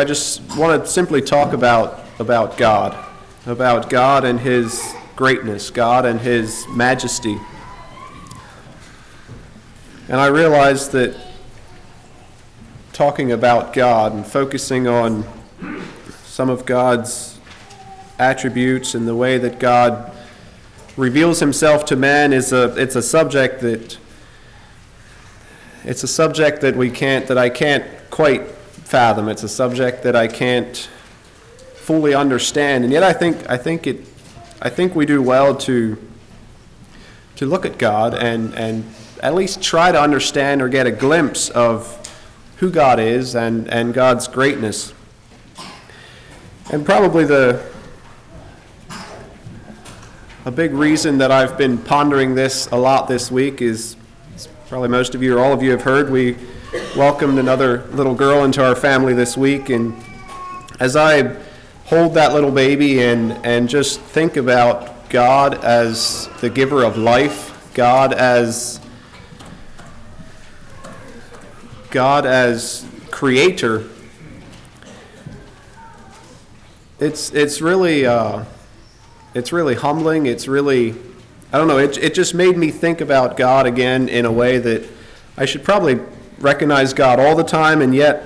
I just want to simply talk about, about God, about God and His greatness, God and His majesty. And I realize that talking about God and focusing on some of God's attributes and the way that God reveals himself to man is a it's a subject that it's a subject that we can't that I can't quite fathom. It's a subject that I can't fully understand, and yet I think I think it I think we do well to to look at God and and at least try to understand or get a glimpse of who God is and, and God's greatness. And probably the a big reason that I've been pondering this a lot this week is probably most of you or all of you have heard we welcomed another little girl into our family this week. And as I hold that little baby and, and just think about God as the giver of life, God as God as creator, it's it's really uh, it's really humbling. It's really I don't know. It it just made me think about God again in a way that I should probably recognize God all the time, and yet,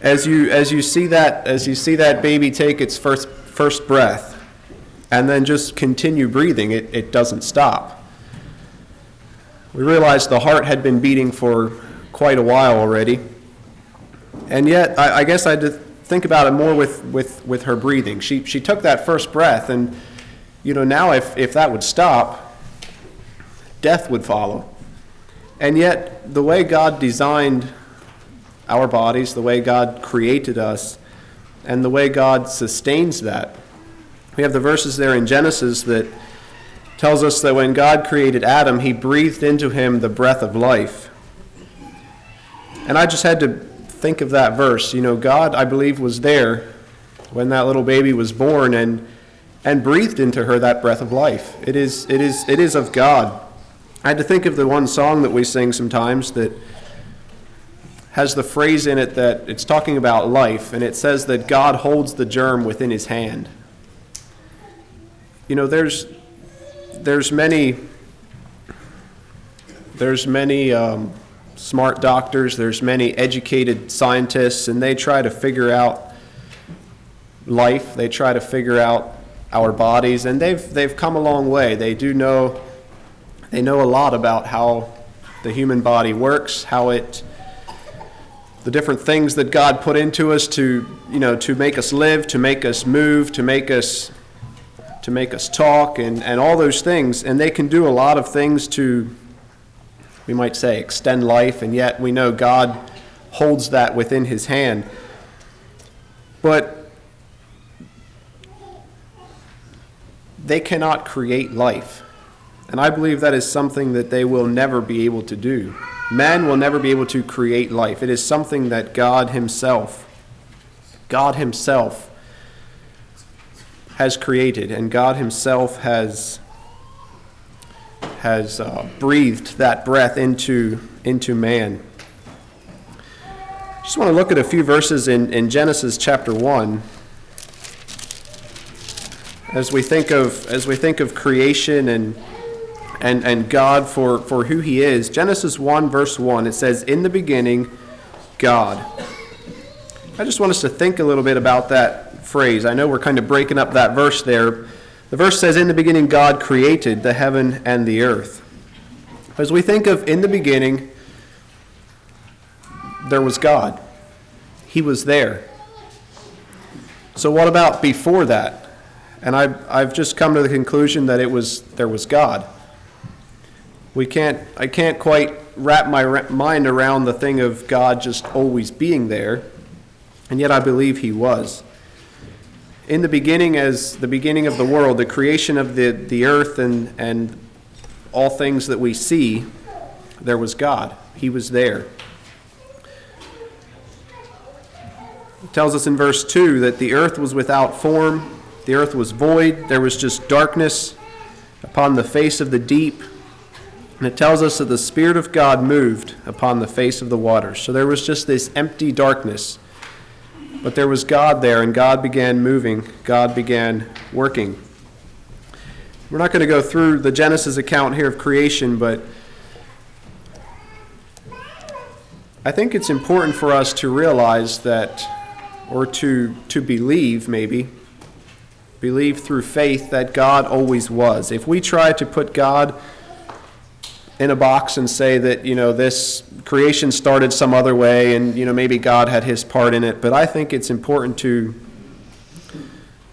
as you as you see that as you see that baby take its first first breath, and then just continue breathing, it, it doesn't stop. We realized the heart had been beating for quite a while already, and yet I, I guess I had to think about it more with, with, with her breathing. She she took that first breath, and you know now if if that would stop, death would follow. And yet, the way God designed our bodies, the way God created us, and the way God sustains that. We have the verses there in Genesis that tells us that when God created Adam, he breathed into him the breath of life. And I just had to think of that verse. You know, God, I believe, was there when that little baby was born and and breathed into her that breath of life. It is it is it is of God. I had to think of the one song that we sing sometimes that has the phrase in it that it's talking about life, and it says that God holds the germ within his hand. You know, there's there's many there's many um, smart doctors, there's many educated scientists, and they try to figure out life. They try to figure out our bodies, and they've they've come a long way. They do know they know a lot about how the human body works, how it the different things that God put into us to, you know, to make us live, to make us move, to make us to make us talk and, and all those things. And they can do a lot of things to we might say extend life, and yet we know God holds that within his hand. But they cannot create life. And I believe that is something that they will never be able to do. Man will never be able to create life. It is something that God Himself, God Himself, has created, and God Himself has has uh, breathed that breath into into man. Just want to look at a few verses in, in Genesis chapter one as we think of as we think of creation and and, and God for, for who He is. Genesis 1, verse 1, it says, In the beginning, God. I just want us to think a little bit about that phrase. I know we're kind of breaking up that verse there. The verse says, In the beginning, God created the heaven and the earth. As we think of in the beginning, there was God, He was there. So, what about before that? And I, I've just come to the conclusion that it was there was God we can't i can't quite wrap my mind around the thing of god just always being there and yet i believe he was. In the beginning as the beginning of the world the creation of the, the earth and, and all things that we see there was god. He was there. It tells us in verse 2 that the earth was without form the earth was void there was just darkness upon the face of the deep and it tells us that the Spirit of God moved upon the face of the waters. So there was just this empty darkness. But there was God there, and God began moving, God began working. We're not going to go through the Genesis account here of creation, but I think it's important for us to realize that, or to, to believe maybe, believe through faith that God always was. If we try to put God in a box and say that, you know, this creation started some other way and, you know, maybe God had his part in it, but I think it's important to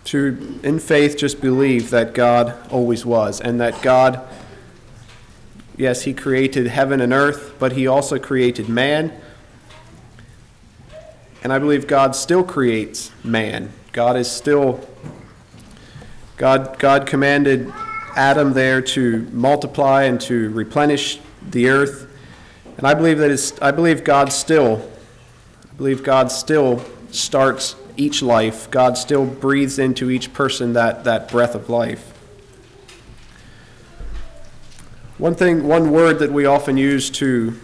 to in faith just believe that God always was and that God yes, he created heaven and earth, but he also created man. And I believe God still creates man. God is still God, God commanded Adam there to multiply and to replenish the earth. And I believe that it's, I believe God still, I believe God still starts each life. God still breathes into each person that, that breath of life. One thing, one word that we often use to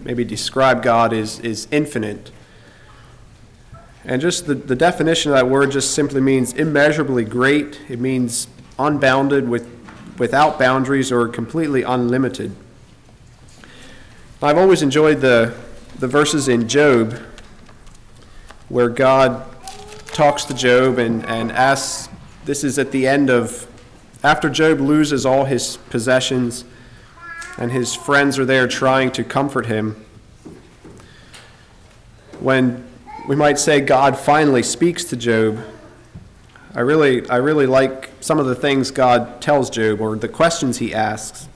maybe describe God is, is infinite. And just the, the definition of that word just simply means immeasurably great. It means unbounded, with, without boundaries, or completely unlimited. I've always enjoyed the, the verses in Job where God talks to Job and, and asks, this is at the end of, after Job loses all his possessions and his friends are there trying to comfort him. When we might say God finally speaks to Job. I really, I really like some of the things God tells Job or the questions he asks.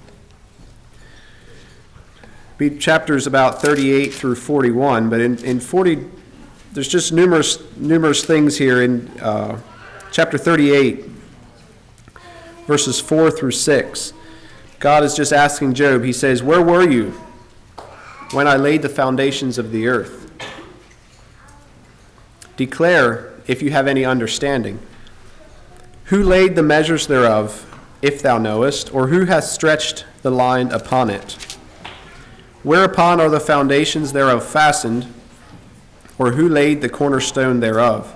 Be chapters about 38 through 41, but in, in 40, there's just numerous, numerous things here in uh, chapter 38, verses 4 through 6. God is just asking Job, He says, Where were you when I laid the foundations of the earth? Declare, if you have any understanding. Who laid the measures thereof, if thou knowest, or who hath stretched the line upon it? Whereupon are the foundations thereof fastened, or who laid the cornerstone thereof?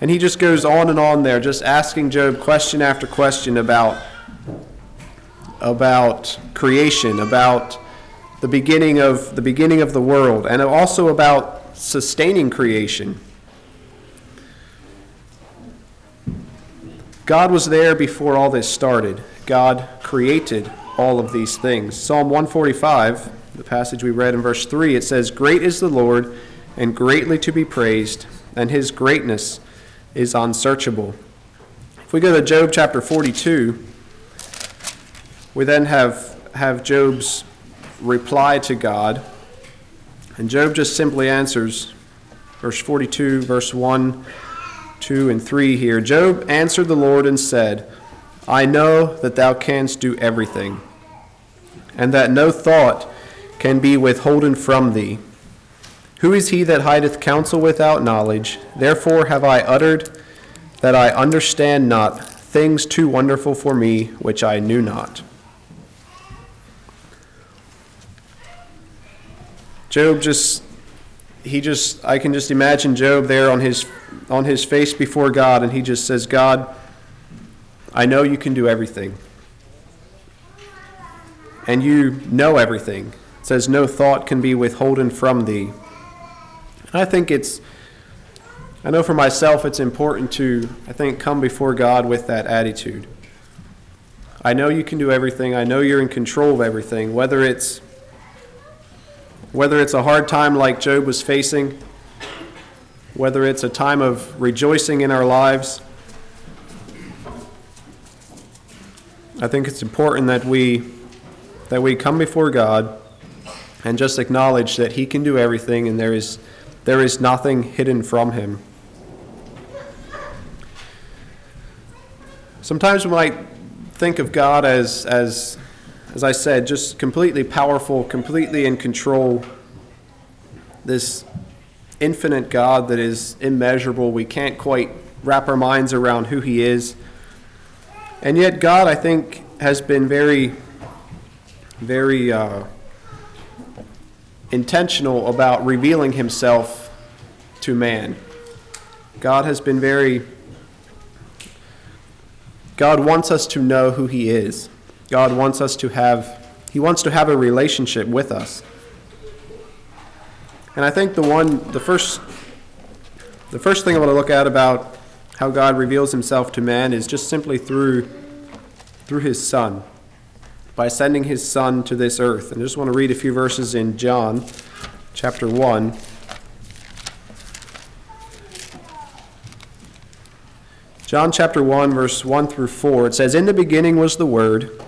And he just goes on and on there, just asking Job question after question about, about creation, about the beginning of the beginning of the world, and also about sustaining creation. God was there before all this started. God created all of these things. Psalm 145, the passage we read in verse 3, it says, Great is the Lord, and greatly to be praised, and his greatness is unsearchable. If we go to Job chapter 42, we then have, have Job's reply to God. And Job just simply answers, verse 42, verse 1, 2, and 3 here. Job answered the Lord and said, I know that thou canst do everything, and that no thought can be withholden from thee. Who is he that hideth counsel without knowledge? Therefore have I uttered that I understand not things too wonderful for me, which I knew not. Job just he just I can just imagine Job there on his on his face before God and he just says, "God, I know you can do everything. And you know everything." It says no thought can be withholden from thee. And I think it's I know for myself it's important to I think come before God with that attitude. I know you can do everything. I know you're in control of everything, whether it's whether it's a hard time like Job was facing, whether it's a time of rejoicing in our lives, I think it's important that we that we come before God and just acknowledge that he can do everything and there is there is nothing hidden from him. Sometimes we might think of God as as as I said, just completely powerful, completely in control. This infinite God that is immeasurable. We can't quite wrap our minds around who He is. And yet, God, I think, has been very, very, uh, intentional about revealing himself to man. God has been very God wants us to know who he is. God wants us to have he wants to have a relationship with us. And I think the one the first the first thing I want to look at about how God reveals himself to man is just simply through through his son by sending his son to this earth. And I just want to read a few verses in John chapter 1. John chapter 1, verse 1 through 4, it says, In the beginning was the Word,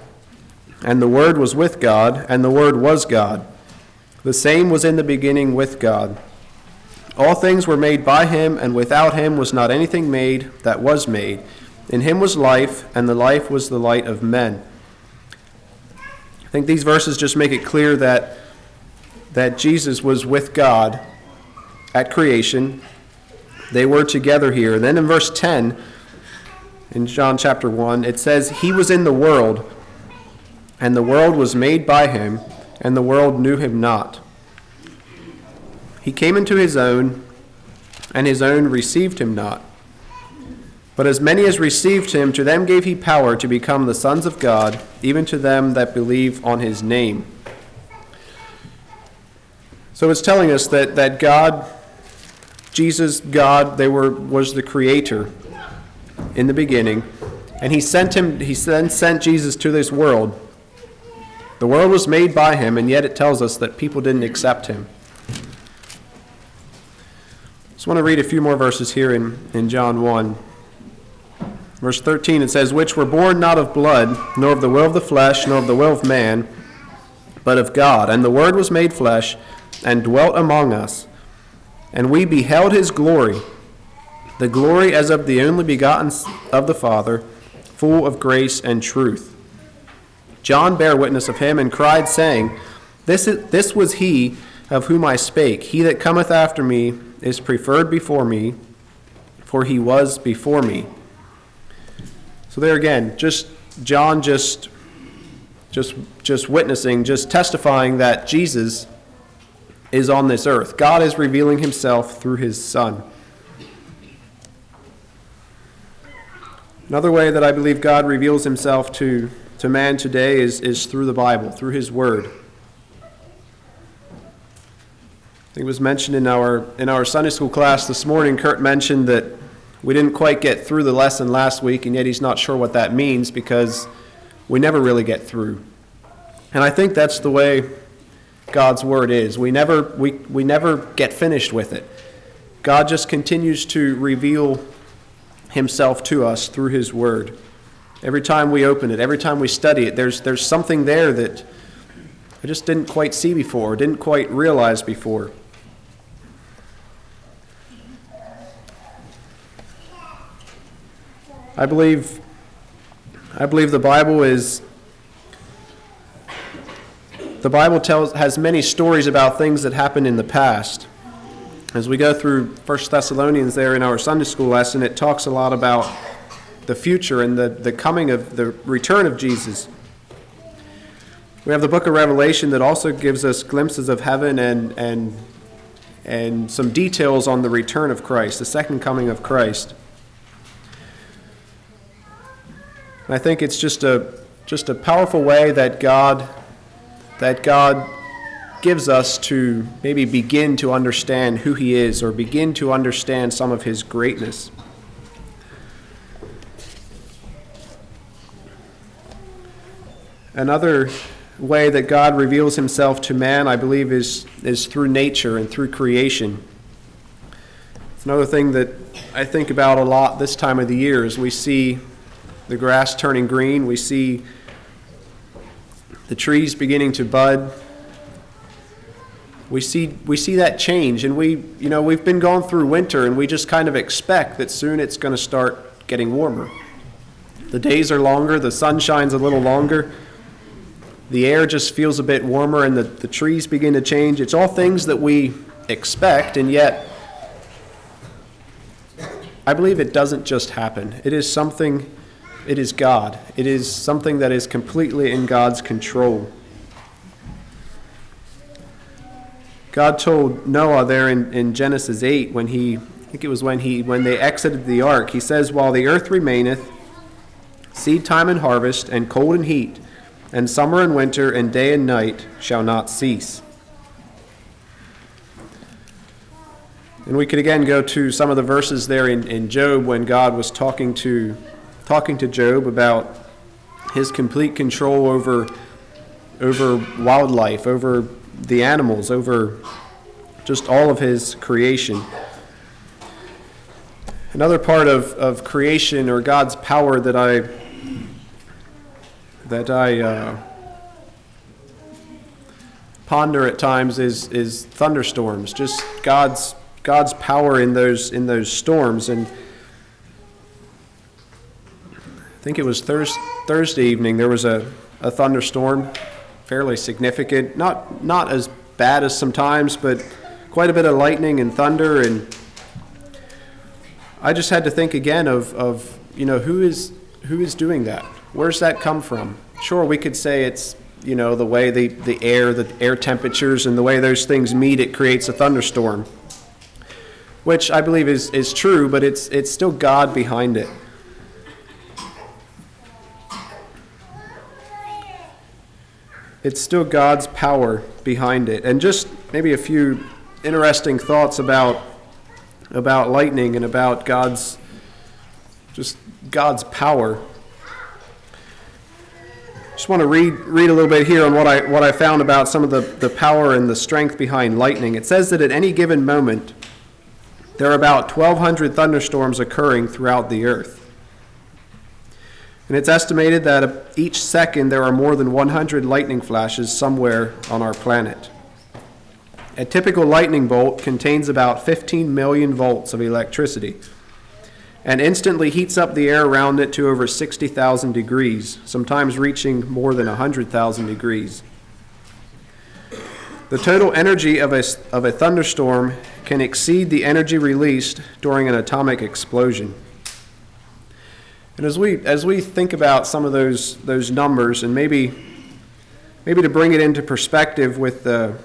and the Word was with God, and the Word was God. The same was in the beginning with God. All things were made by him, and without him was not anything made that was made. In him was life, and the life was the light of men. I think these verses just make it clear that, that Jesus was with God at creation. They were together here. Then in verse 10, in John chapter 1, it says, He was in the world, and the world was made by him, and the world knew him not. He came into his own, and his own received him not. But as many as received him, to them gave he power to become the sons of God, even to them that believe on his name. So it's telling us that, that God, Jesus, God, they were, was the creator in the beginning, and he sent him, he then sent Jesus to this world. The world was made by him, and yet it tells us that people didn't accept him. Just want to read a few more verses here in, in John 1. Verse 13, it says, Which were born not of blood, nor of the will of the flesh, nor of the will of man, but of God. And the Word was made flesh, and dwelt among us. And we beheld his glory, the glory as of the only begotten of the Father, full of grace and truth. John bare witness of him, and cried, saying, This, is, this was he of whom I spake. He that cometh after me is preferred before me, for he was before me. So there again, just John just just just witnessing, just testifying that Jesus is on this earth. God is revealing himself through his son. Another way that I believe God reveals himself to, to man today is, is through the Bible, through his word. I think it was mentioned in our, in our Sunday school class this morning, Kurt mentioned that we didn't quite get through the lesson last week, and yet he's not sure what that means because we never really get through. And I think that's the way God's word is. We never, we, we never get finished with it. God just continues to reveal himself to us through his word. Every time we open it, every time we study it, there's, there's something there that I just didn't quite see before, didn't quite realize before. I believe, I believe the Bible is. The Bible tells has many stories about things that happened in the past. As we go through 1 Thessalonians there in our Sunday school lesson, it talks a lot about the future and the, the coming of the return of Jesus. We have the book of Revelation that also gives us glimpses of heaven and, and, and some details on the return of Christ, the second coming of Christ. And I think it's just a just a powerful way that God that God gives us to maybe begin to understand who he is or begin to understand some of his greatness. Another way that God reveals himself to man, I believe, is, is through nature and through creation. It's another thing that I think about a lot this time of the year as we see the grass turning green. We see the trees beginning to bud. We see, we see that change, and we, you know, we've been going through winter, and we just kind of expect that soon it's going to start getting warmer. The days are longer, the sun shines a little longer, the air just feels a bit warmer, and the, the trees begin to change. It's all things that we expect, and yet I believe it doesn't just happen. It is something it is God. It is something that is completely in God's control. God told Noah there in, in Genesis 8 when he, I think it was when he, when they exited the ark, he says, While the earth remaineth, seed time and harvest, and cold and heat, and summer and winter, and day and night shall not cease. And we could again go to some of the verses there in, in Job when God was talking to, talking to Job about his complete control over, over wildlife, over the animals, over just all of his creation. Another part of, of creation or God's power that I that I uh, ponder at times is is thunderstorms. Just God's God's power in those in those storms and. I think it was Thurs- Thursday evening. There was a, a thunderstorm, fairly significant. Not not as bad as sometimes, but quite a bit of lightning and thunder. And I just had to think again of, of you know who is who is doing that? Where's that come from? Sure, we could say it's you know the way the, the air, the air temperatures, and the way those things meet, it creates a thunderstorm, which I believe is, is true, but it's it's still God behind it. it's still God's power behind it. And just maybe a few interesting thoughts about about lightning and about God's just God's power. Just want to read read a little bit here on what I what I found about some of the, the power and the strength behind lightning. It says that at any given moment there are about 1200 thunderstorms occurring throughout the earth. And it's estimated that each second there are more than 100 lightning flashes somewhere on our planet. A typical lightning bolt contains about 15 million volts of electricity and instantly heats up the air around it to over 60,000 degrees, sometimes reaching more than 100,000 degrees. The total energy of a, of a thunderstorm can exceed the energy released during an atomic explosion. And as we as we think about some of those those numbers, and maybe maybe to bring it into perspective, with the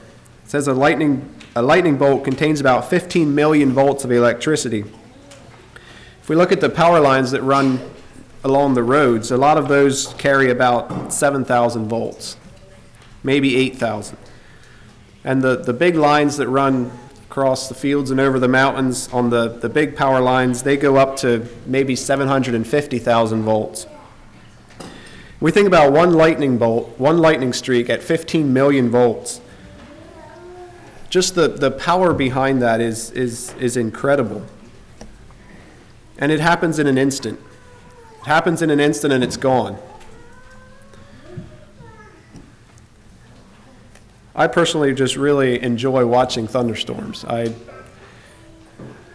it says a lightning a lightning bolt contains about 15 million volts of electricity. If we look at the power lines that run along the roads, a lot of those carry about 7,000 volts, maybe 8,000. And the, the big lines that run across the fields and over the mountains on the, the big power lines, they go up to maybe 750,000 volts. We think about one lightning bolt, one lightning streak at 15 million volts. Just the, the power behind that is, is, is incredible. And it happens in an instant. It happens in an instant and it's gone. I personally just really enjoy watching thunderstorms. I,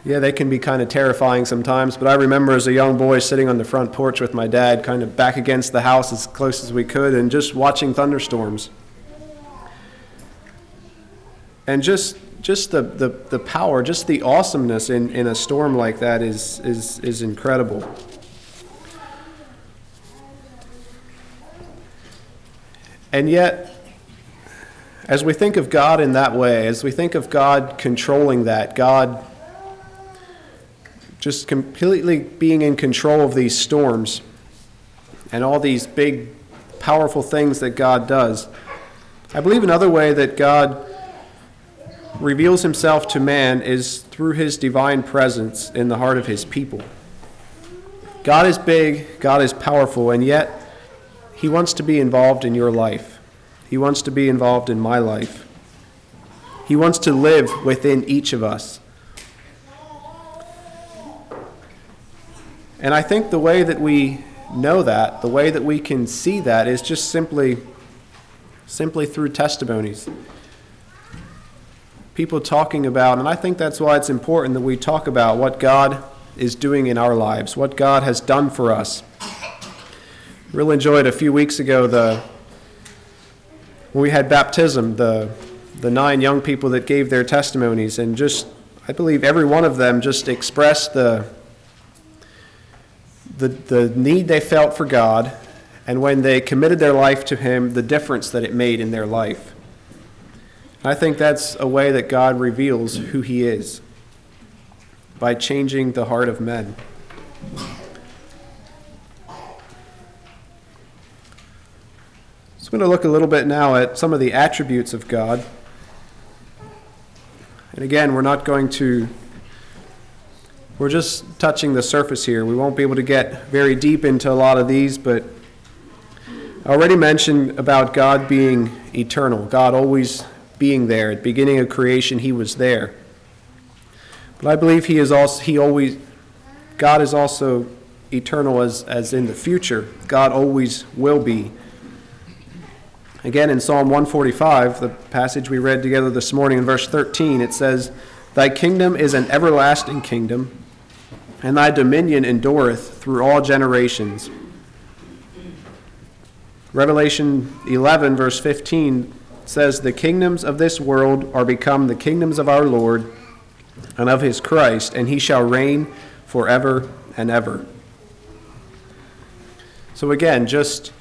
yeah, they can be kind of terrifying sometimes, but I remember as a young boy sitting on the front porch with my dad, kind of back against the house as close as we could, and just watching thunderstorms. And just just the, the, the power, just the awesomeness in, in a storm like that is, is, is incredible. And yet, as we think of God in that way, as we think of God controlling that, God just completely being in control of these storms and all these big, powerful things that God does, I believe another way that God reveals himself to man is through his divine presence in the heart of his people. God is big, God is powerful, and yet he wants to be involved in your life. He wants to be involved in my life. He wants to live within each of us. And I think the way that we know that, the way that we can see that is just simply simply through testimonies. People talking about, and I think that's why it's important that we talk about what God is doing in our lives, what God has done for us. Really enjoyed a few weeks ago the when we had baptism, the, the nine young people that gave their testimonies, and just, I believe every one of them just expressed the, the, the need they felt for God, and when they committed their life to Him, the difference that it made in their life. I think that's a way that God reveals who He is by changing the heart of men. So I'm going to look a little bit now at some of the attributes of God. And again, we're not going to, we're just touching the surface here. We won't be able to get very deep into a lot of these, but I already mentioned about God being eternal, God always being there. At the beginning of creation, He was there. But I believe He is also, He always, God is also eternal as, as in the future. God always will be. Again, in Psalm 145, the passage we read together this morning, in verse 13, it says, Thy kingdom is an everlasting kingdom, and thy dominion endureth through all generations. Revelation 11, verse 15, says, The kingdoms of this world are become the kingdoms of our Lord and of his Christ, and he shall reign forever and ever. So again, just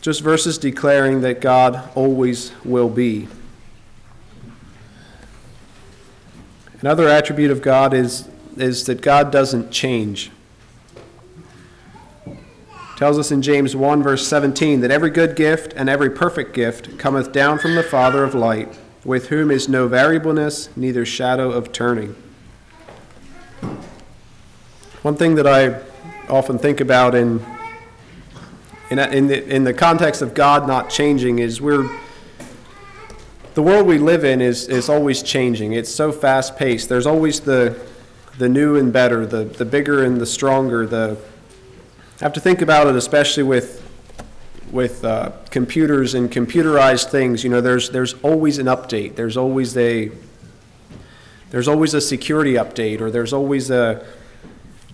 just verses declaring that God always will be. Another attribute of God is, is that God doesn't change. Tells us in James 1, verse 17, that every good gift and every perfect gift cometh down from the Father of light, with whom is no variableness, neither shadow of turning. One thing that I often think about in in, in, the, in the context of God not changing is we're the world we live in is, is always changing. It's so fast paced. There's always the the new and better, the, the bigger and the stronger. The have to think about it, especially with with uh, computers and computerized things. You know, there's there's always an update. There's always a there's always a security update, or there's always a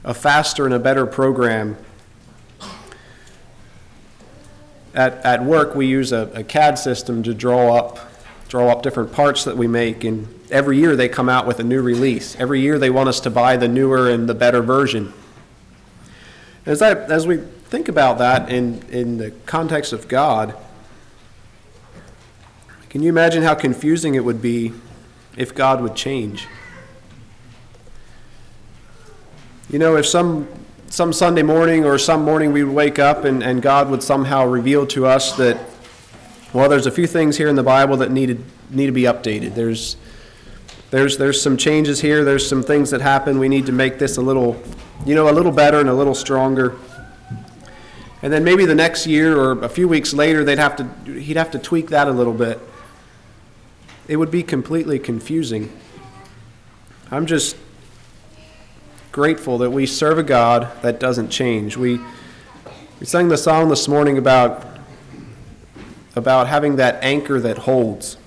a faster and a better program at, at work, we use a, a CAD system to draw up, draw up different parts that we make, and every year they come out with a new release. Every year they want us to buy the newer and the better version. As, that, as we think about that in, in the context of God, can you imagine how confusing it would be if God would change? You know, if some some Sunday morning or some morning we would wake up and, and God would somehow reveal to us that, well, there's a few things here in the Bible that needed, need to be updated. There's, there's, there's some changes here. There's some things that happen. We need to make this a little, you know, a little better and a little stronger. And then maybe the next year or a few weeks later, they'd have to, he'd have to tweak that a little bit. It would be completely confusing. I'm just grateful that we serve a God that doesn't change. We, we sang the song this morning about, about having that anchor that holds.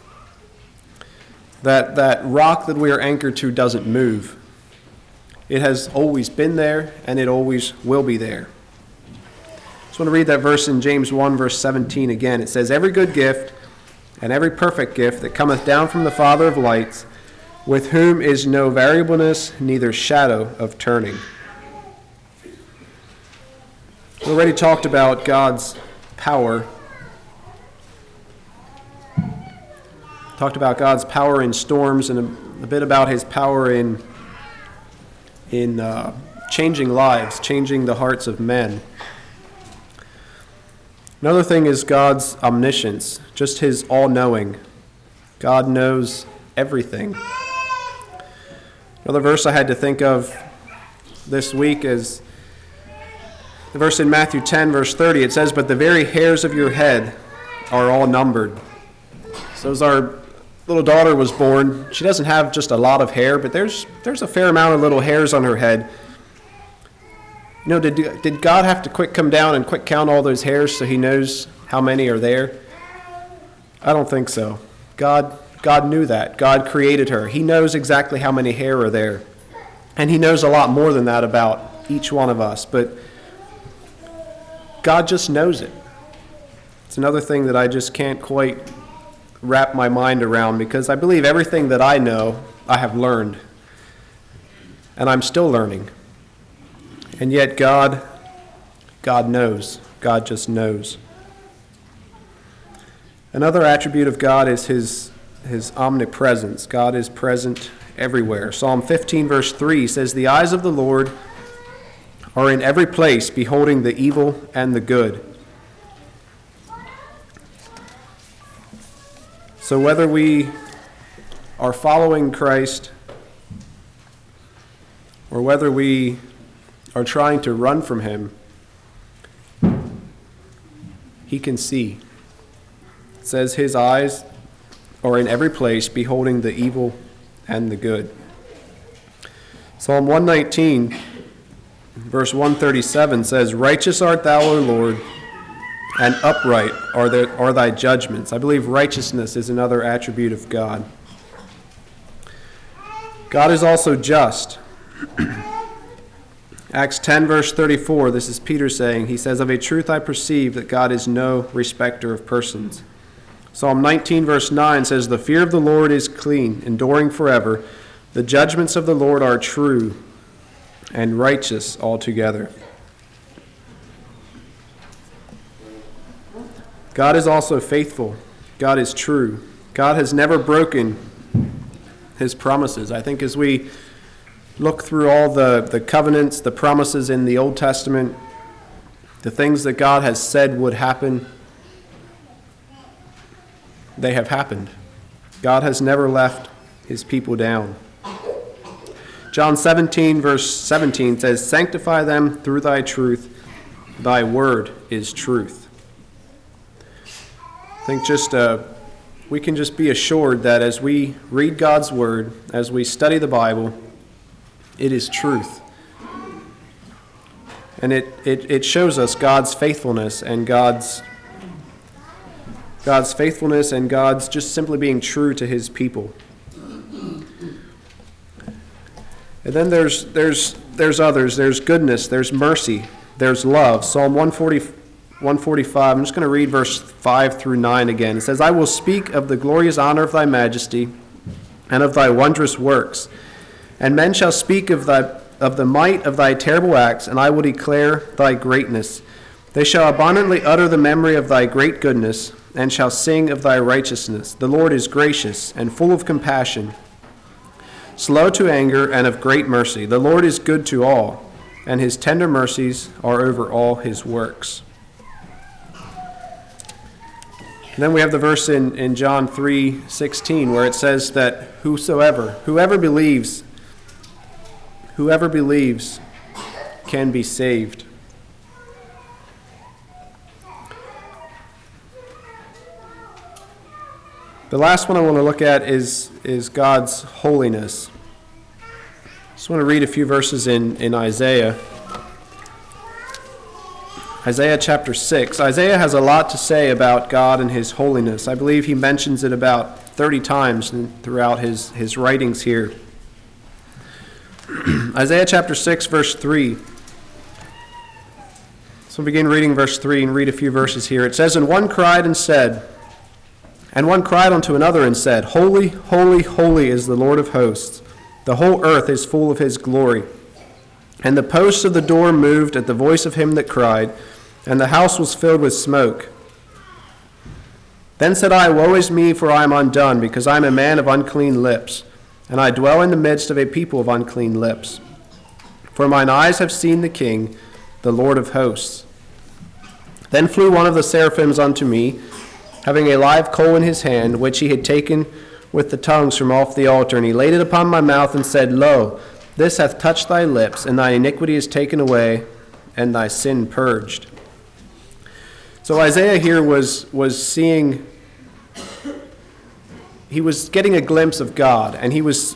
That, that rock that we are anchored to doesn't move. It has always been there, and it always will be there. I just want to read that verse in James 1, verse 17 again. It says, Every good gift and every perfect gift that cometh down from the Father of lights, with whom is no variableness, neither shadow of turning. We already talked about God's power. Talked about God's power in storms and a, a bit about his power in, in uh, changing lives, changing the hearts of men. Another thing is God's omniscience, just his all knowing. God knows everything. Another verse I had to think of this week is the verse in Matthew 10, verse 30. It says, But the very hairs of your head are all numbered. So as our little daughter was born, she doesn't have just a lot of hair, but there's, there's a fair amount of little hairs on her head. You know, did, did God have to quick come down and quick count all those hairs so he knows how many are there? I don't think so. God God knew that. God created her. He knows exactly how many hair are there. And He knows a lot more than that about each one of us. But God just knows it. It's another thing that I just can't quite wrap my mind around because I believe everything that I know, I have learned. And I'm still learning. And yet, God, God knows. God just knows. Another attribute of God is his, his omnipresence. God is present everywhere. Psalm 15, verse 3 says, The eyes of the Lord are in every place, beholding the evil and the good. So whether we are following Christ or whether we are trying to run from him, he can see. It says his eyes are in every place, beholding the evil and the good. Psalm 119, verse 137 says, Righteous art thou, O Lord, and upright are, are thy judgments. I believe righteousness is another attribute of God. God is also just. Acts 10, verse 34, this is Peter saying, He says, Of a truth I perceive that God is no respecter of persons. Psalm 19, verse 9 says, The fear of the Lord is clean, enduring forever. The judgments of the Lord are true and righteous altogether. God is also faithful. God is true. God has never broken his promises. I think as we look through all the, the covenants, the promises in the Old Testament, the things that God has said would happen, they have happened. God has never left his people down. John 17, verse 17 says, Sanctify them through thy truth. Thy word is truth. Think just uh, we can just be assured that as we read God's word, as we study the Bible, it is truth. And it, it, it shows us God's faithfulness and God's God's faithfulness and God's just simply being true to his people. And then there's there's there's others. There's goodness, there's mercy, there's love. Psalm 140, 145. I'm just going to read verse 5 through 9 again. It says, I will speak of the glorious honor of thy majesty and of thy wondrous works. And men shall speak of, thy, of the might of thy terrible acts, and I will declare thy greatness. They shall abundantly utter the memory of thy great goodness, and shall sing of thy righteousness. The Lord is gracious and full of compassion, slow to anger, and of great mercy. The Lord is good to all, and his tender mercies are over all his works. And then we have the verse in, in John 3 16 where it says that whosoever, whoever believes Whoever believes can be saved. The last one I want to look at is, is God's holiness. I just want to read a few verses in, in Isaiah. Isaiah chapter 6. Isaiah has a lot to say about God and his holiness. I believe he mentions it about 30 times throughout his, his writings here. Isaiah chapter 6, verse 3. So begin reading verse 3 and read a few verses here. It says, And one cried and said, And one cried unto another and said, Holy, holy, holy is the Lord of hosts. The whole earth is full of his glory. And the posts of the door moved at the voice of him that cried, and the house was filled with smoke. Then said I, Woe is me, for I am undone, because I am a man of unclean lips and I dwell in the midst of a people of unclean lips. For mine eyes have seen the King, the Lord of hosts. Then flew one of the seraphims unto me, having a live coal in his hand, which he had taken with the tongues from off the altar, and he laid it upon my mouth and said, Lo, this hath touched thy lips, and thy iniquity is taken away, and thy sin purged. So Isaiah here was, was seeing he was getting a glimpse of God, and he was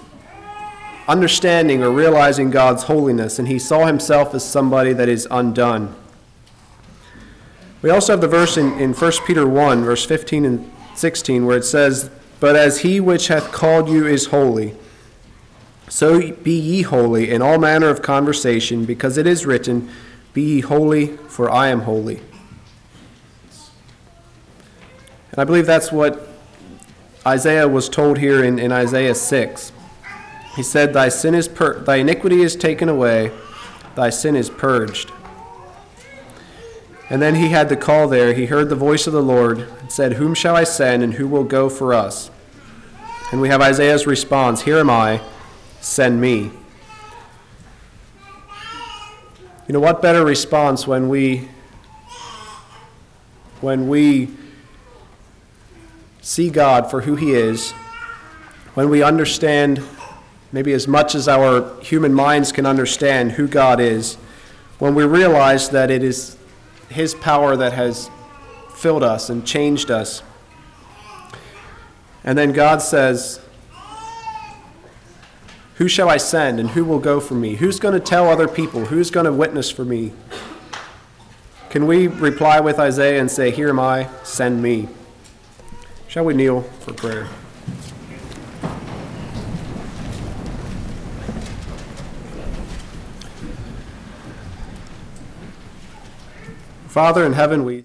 understanding or realizing God's holiness, and he saw himself as somebody that is undone. We also have the verse in, in 1 Peter 1, verse 15 and 16, where it says, But as he which hath called you is holy, so be ye holy in all manner of conversation, because it is written, Be ye holy, for I am holy. And I believe that's what Isaiah was told here in, in Isaiah 6. He said, Thy sin is pur- thy iniquity is taken away, thy sin is purged. And then he had to call there. He heard the voice of the Lord and said, Whom shall I send, and who will go for us? And we have Isaiah's response Here am I, send me. You know, what better response when we when we see God for who he is, when we understand maybe as much as our human minds can understand who God is, when we realize that it is his power that has filled us and changed us. And then God says, Who shall I send and who will go for me? Who's going to tell other people? Who's going to witness for me? Can we reply with Isaiah and say, Here am I, send me? Shall we kneel for prayer? Father in heaven, we